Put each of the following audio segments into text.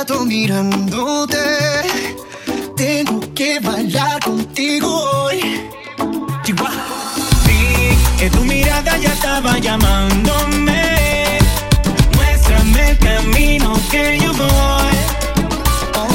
rato mirándote. Tengo que bailar contigo hoy. Chihuahua. Vi que tu mirada ya estaba llamándome. Muéstrame el camino que yo voy. Oh,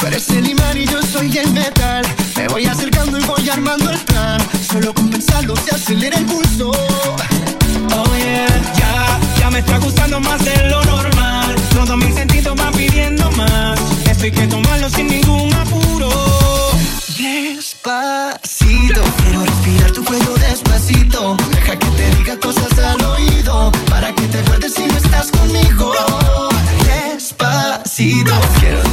tú eres el imán y yo soy el metal. Me voy acercando y voy armando el plan. Solo con pensarlo se acelera el pulso. Oh yeah, ya, ya me está gustando más de lo normal. Todos mis sentidos van pidiendo más. Esto hay que tomarlo sin ningún apuro. Despacito, quiero respirar tu cuello despacito. Deja que te diga cosas al oído. Para que te acuerdes si no estás conmigo. Despacito, quiero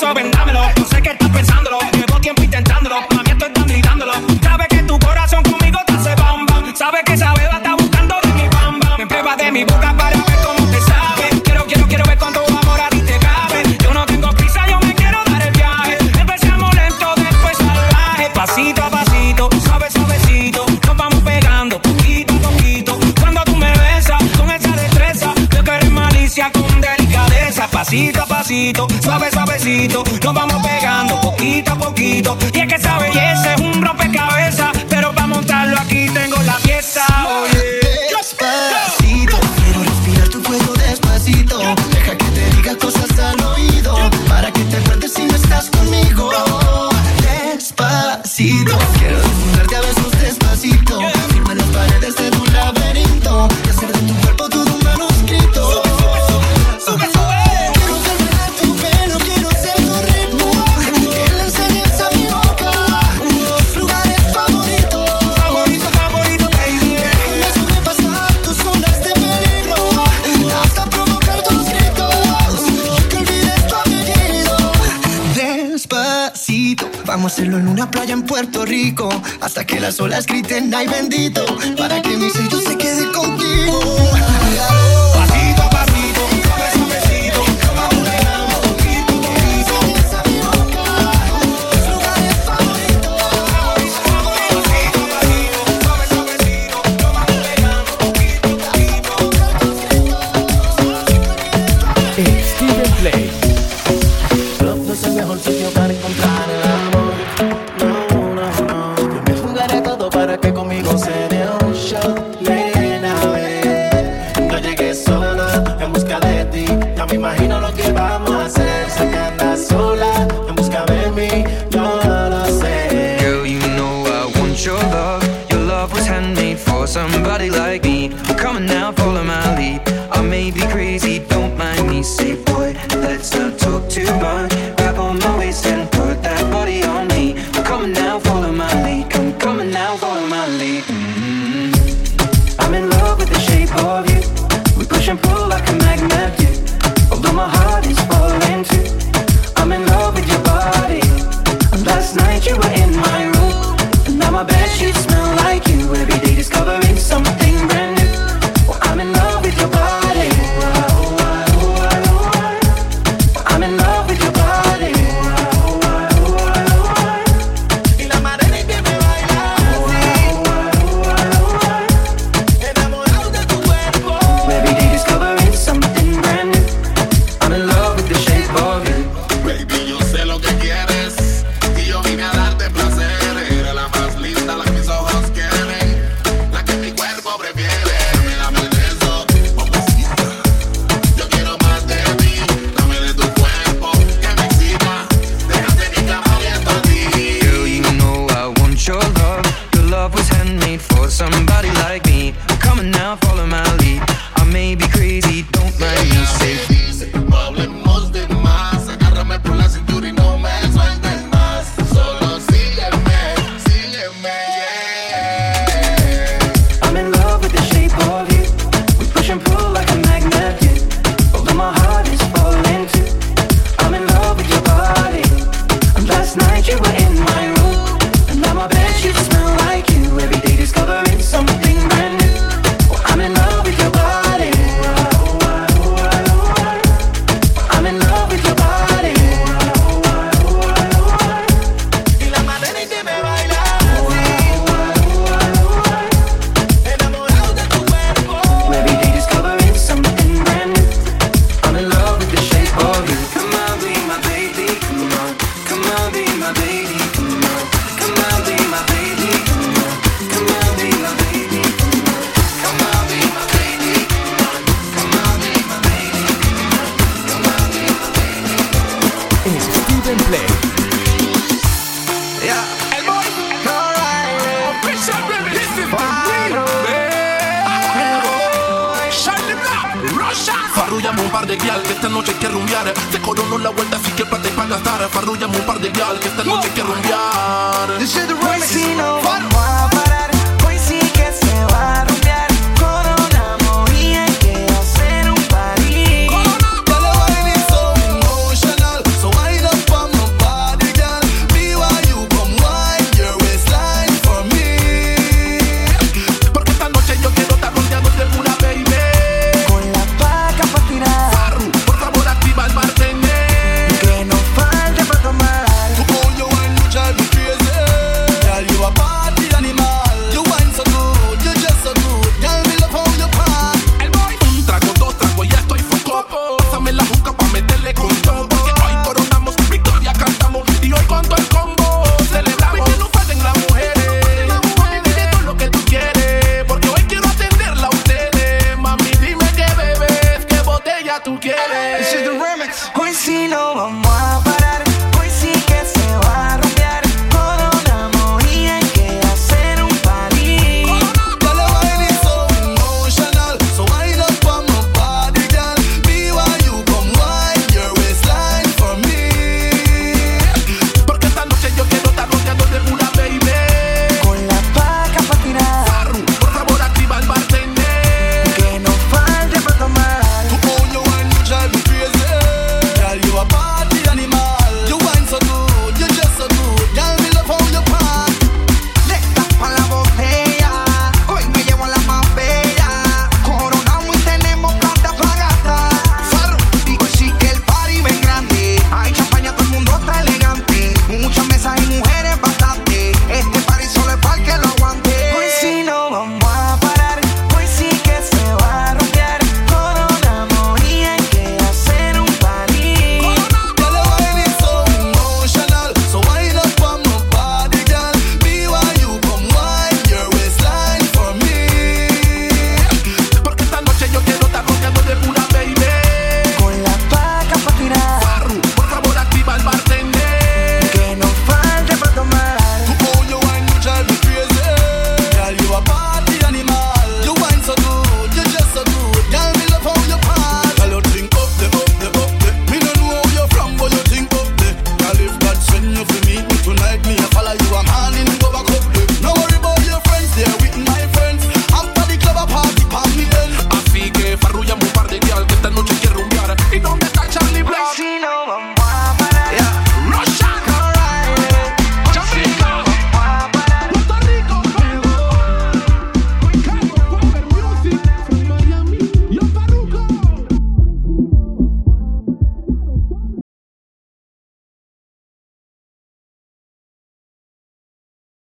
te pido Suave, suavecito. Nos vamos pegando poquito a poquito. Y es que esa belleza es un rompecabezas. Pero para montarlo aquí tengo la pieza. Despacito. Quiero respirar tu cuello despacito. Deja que te diga cosas al oído. Para que te acuerdes si no estás conmigo. Despacito. Quiero vamos a hacerlo en una playa en Puerto Rico. Hasta que las olas griten, ay bendito. Para que mi sello se quede contigo. Pasito a pasito, suave, suavecito. A Play. Es mejor sitio para encontrar somebody like me. Come on now, follow my lead. I may be crazy, farrulla un par de gal que esta noche quiero enviar. This is the Racino. know I'm